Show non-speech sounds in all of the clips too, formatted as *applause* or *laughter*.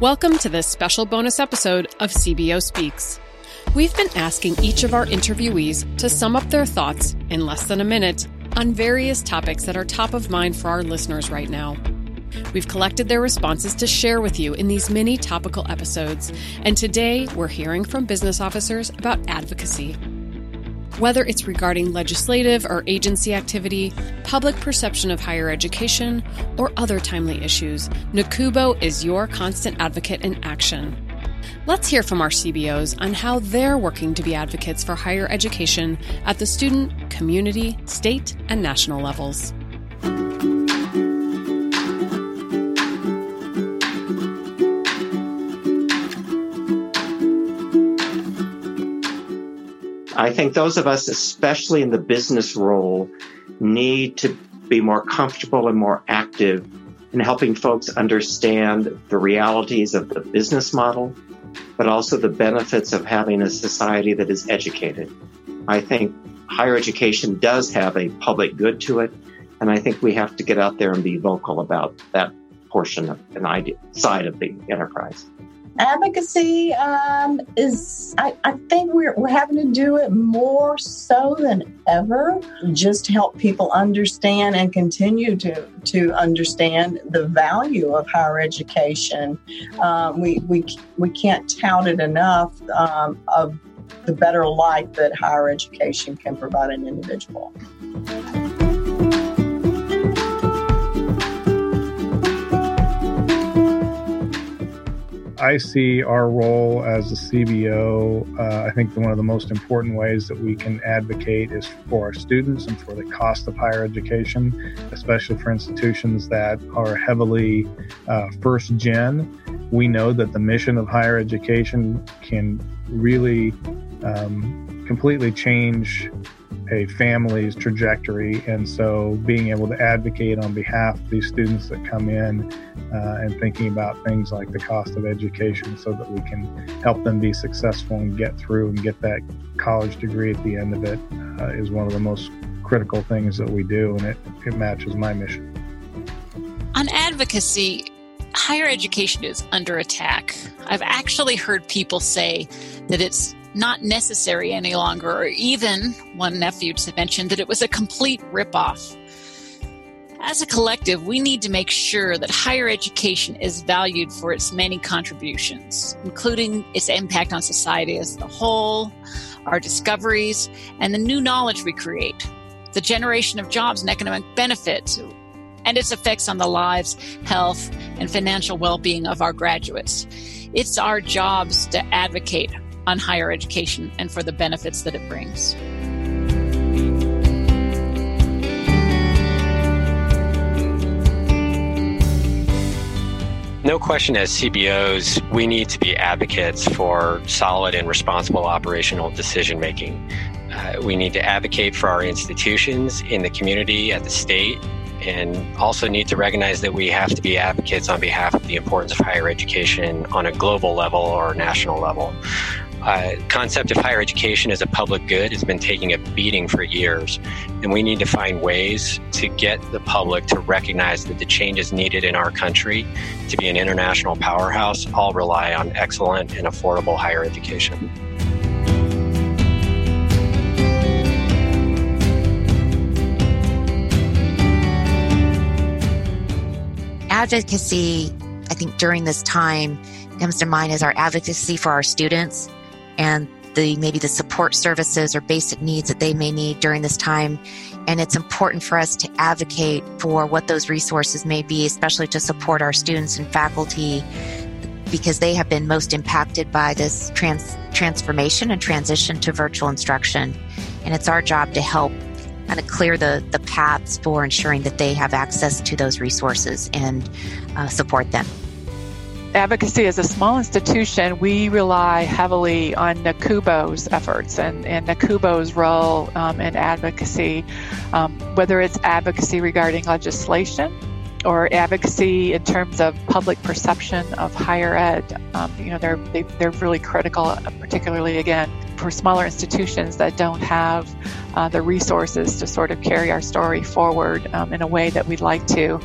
Welcome to this special bonus episode of CBO Speaks. We've been asking each of our interviewees to sum up their thoughts in less than a minute on various topics that are top of mind for our listeners right now. We've collected their responses to share with you in these mini topical episodes, and today we're hearing from business officers about advocacy. Whether it's regarding legislative or agency activity, public perception of higher education, or other timely issues, NACUBO is your constant advocate in action. Let's hear from our CBOs on how they're working to be advocates for higher education at the student, community, state, and national levels. I think those of us, especially in the business role, need to be more comfortable and more active in helping folks understand the realities of the business model, but also the benefits of having a society that is educated. I think higher education does have a public good to it, and I think we have to get out there and be vocal about that portion of an idea, side of the enterprise advocacy um, is I, I, think we're, we're having to do it more so than ever. Just help people understand and continue to to understand the value of higher education. Um, we, we we can't tout it enough um, of the better life that higher education can provide an individual I see our role as a CBO. Uh, I think one of the most important ways that we can advocate is for our students and for the cost of higher education, especially for institutions that are heavily uh, first gen. We know that the mission of higher education can really um, completely change a family's trajectory. And so being able to advocate on behalf of these students that come in uh, and thinking about things like the cost of education so that we can help them be successful and get through and get that college degree at the end of it uh, is one of the most critical things that we do. And it, it matches my mission. On advocacy, higher education is under attack. I've actually heard people say that it's not necessary any longer, or even one nephew mentioned that it was a complete ripoff. As a collective, we need to make sure that higher education is valued for its many contributions, including its impact on society as a whole, our discoveries, and the new knowledge we create, the generation of jobs and economic benefits, and its effects on the lives, health, and financial well being of our graduates. It's our jobs to advocate on higher education and for the benefits that it brings. No question, as CBOs, we need to be advocates for solid and responsible operational decision making. Uh, we need to advocate for our institutions in the community, at the state, and also need to recognize that we have to be advocates on behalf of the importance of higher education on a global level or national level uh, concept of higher education as a public good has been taking a beating for years, and we need to find ways to get the public to recognize that the changes needed in our country to be an international powerhouse all rely on excellent and affordable higher education. Advocacy, I think, during this time comes to mind as our advocacy for our students and the maybe the support services or basic needs that they may need during this time. And it's important for us to advocate for what those resources may be especially to support our students and faculty because they have been most impacted by this trans- transformation and transition to virtual instruction. And it's our job to help kind of clear the, the paths for ensuring that they have access to those resources and uh, support them advocacy as a small institution, we rely heavily on NACUBO's efforts and, and NACUBO's role um, in advocacy, um, whether it's advocacy regarding legislation or advocacy in terms of public perception of higher ed. Um, you know, they're they, are they are really critical, particularly again for smaller institutions that don't have uh, the resources to sort of carry our story forward um, in a way that we'd like to.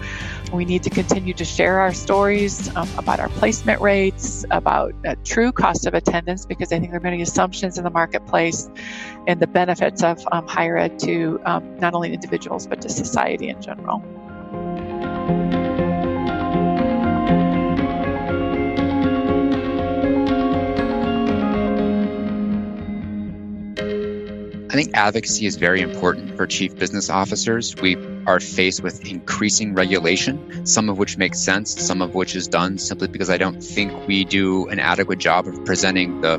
We need to continue to share our stories um, about our placement rates, about true cost of attendance, because I think there are many assumptions in the marketplace and the benefits of um, higher ed to um, not only individuals but to society in general. I think advocacy is very important for chief business officers. We are faced with increasing regulation, some of which makes sense, some of which is done simply because I don't think we do an adequate job of presenting the,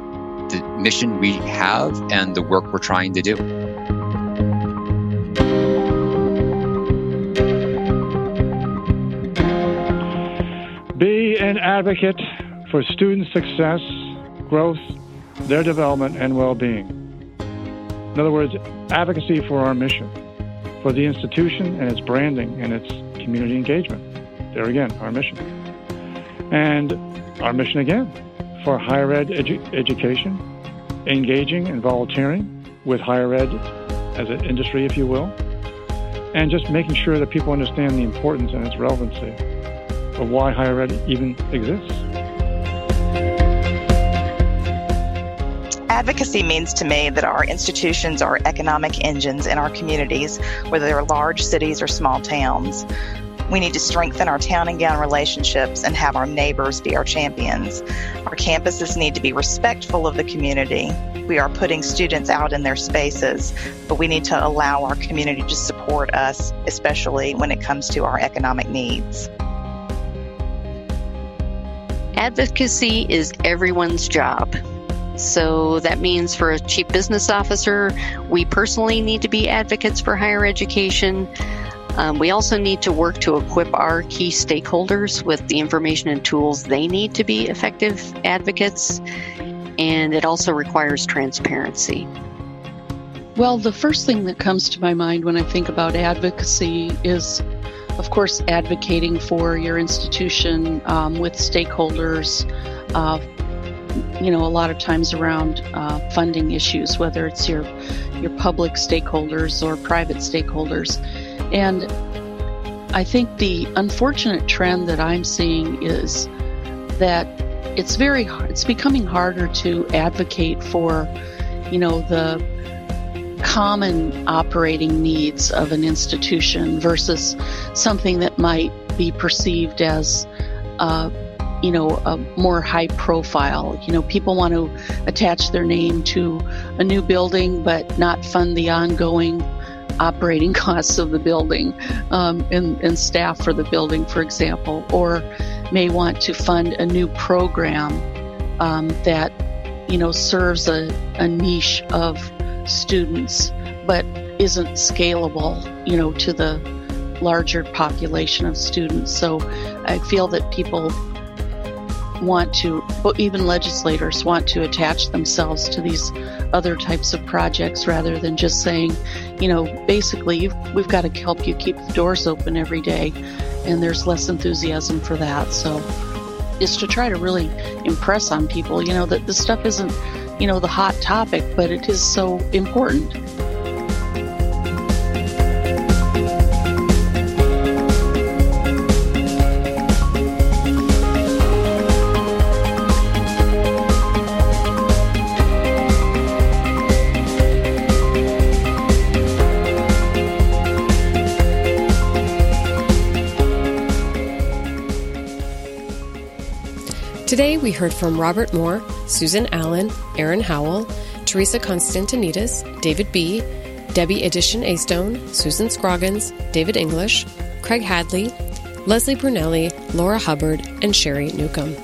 the mission we have and the work we're trying to do. Be an advocate for student success, growth, their development, and well being. In other words, advocacy for our mission, for the institution and its branding and its community engagement. There again, our mission. And our mission again for higher ed edu- education, engaging and volunteering with higher ed as an industry, if you will, and just making sure that people understand the importance and its relevancy of why higher ed even exists. Advocacy means to me that our institutions are economic engines in our communities, whether they're large cities or small towns. We need to strengthen our town and gown relationships and have our neighbors be our champions. Our campuses need to be respectful of the community. We are putting students out in their spaces, but we need to allow our community to support us, especially when it comes to our economic needs. Advocacy is everyone's job. So that means for a chief business officer, we personally need to be advocates for higher education. Um, we also need to work to equip our key stakeholders with the information and tools they need to be effective advocates. And it also requires transparency. Well, the first thing that comes to my mind when I think about advocacy is, of course, advocating for your institution um, with stakeholders, uh, you know, a lot of times around uh, funding issues, whether it's your your public stakeholders or private stakeholders. And I think the unfortunate trend that I'm seeing is that it's very it's becoming harder to advocate for, you know, the common operating needs of an institution versus something that might be perceived as uh, you know, a more high profile. You know, people want to attach their name to a new building, but not fund the ongoing operating *laughs* costs of the building um, and, and staff for the building, for example, or may want to fund a new program um, that, you know, serves a, a niche of students, but isn't scalable, you know, to the larger population of students. So I feel that people want to, even legislators want to attach themselves to these other types of projects rather than just saying, you know, basically we've got to help you keep the doors open every day. And there's less enthusiasm for that. So is to try to really impress on people, you know, that this stuff isn't, you know, the hot topic, but it is so important. Today we heard from Robert Moore, Susan Allen, Aaron Howell, Teresa Constantinides, David B., Debbie Edition Astone, Susan Scroggins, David English, Craig Hadley, Leslie Brunelli, Laura Hubbard, and Sherry Newcomb.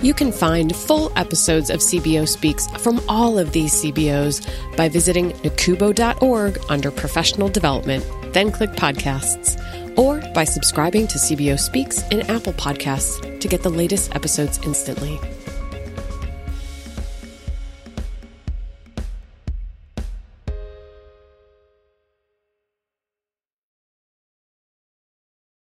You can find full episodes of CBO Speaks from all of these CBOs by visiting nacubo.org under Professional Development, then click Podcasts or by subscribing to CBO Speaks in Apple Podcasts to get the latest episodes instantly.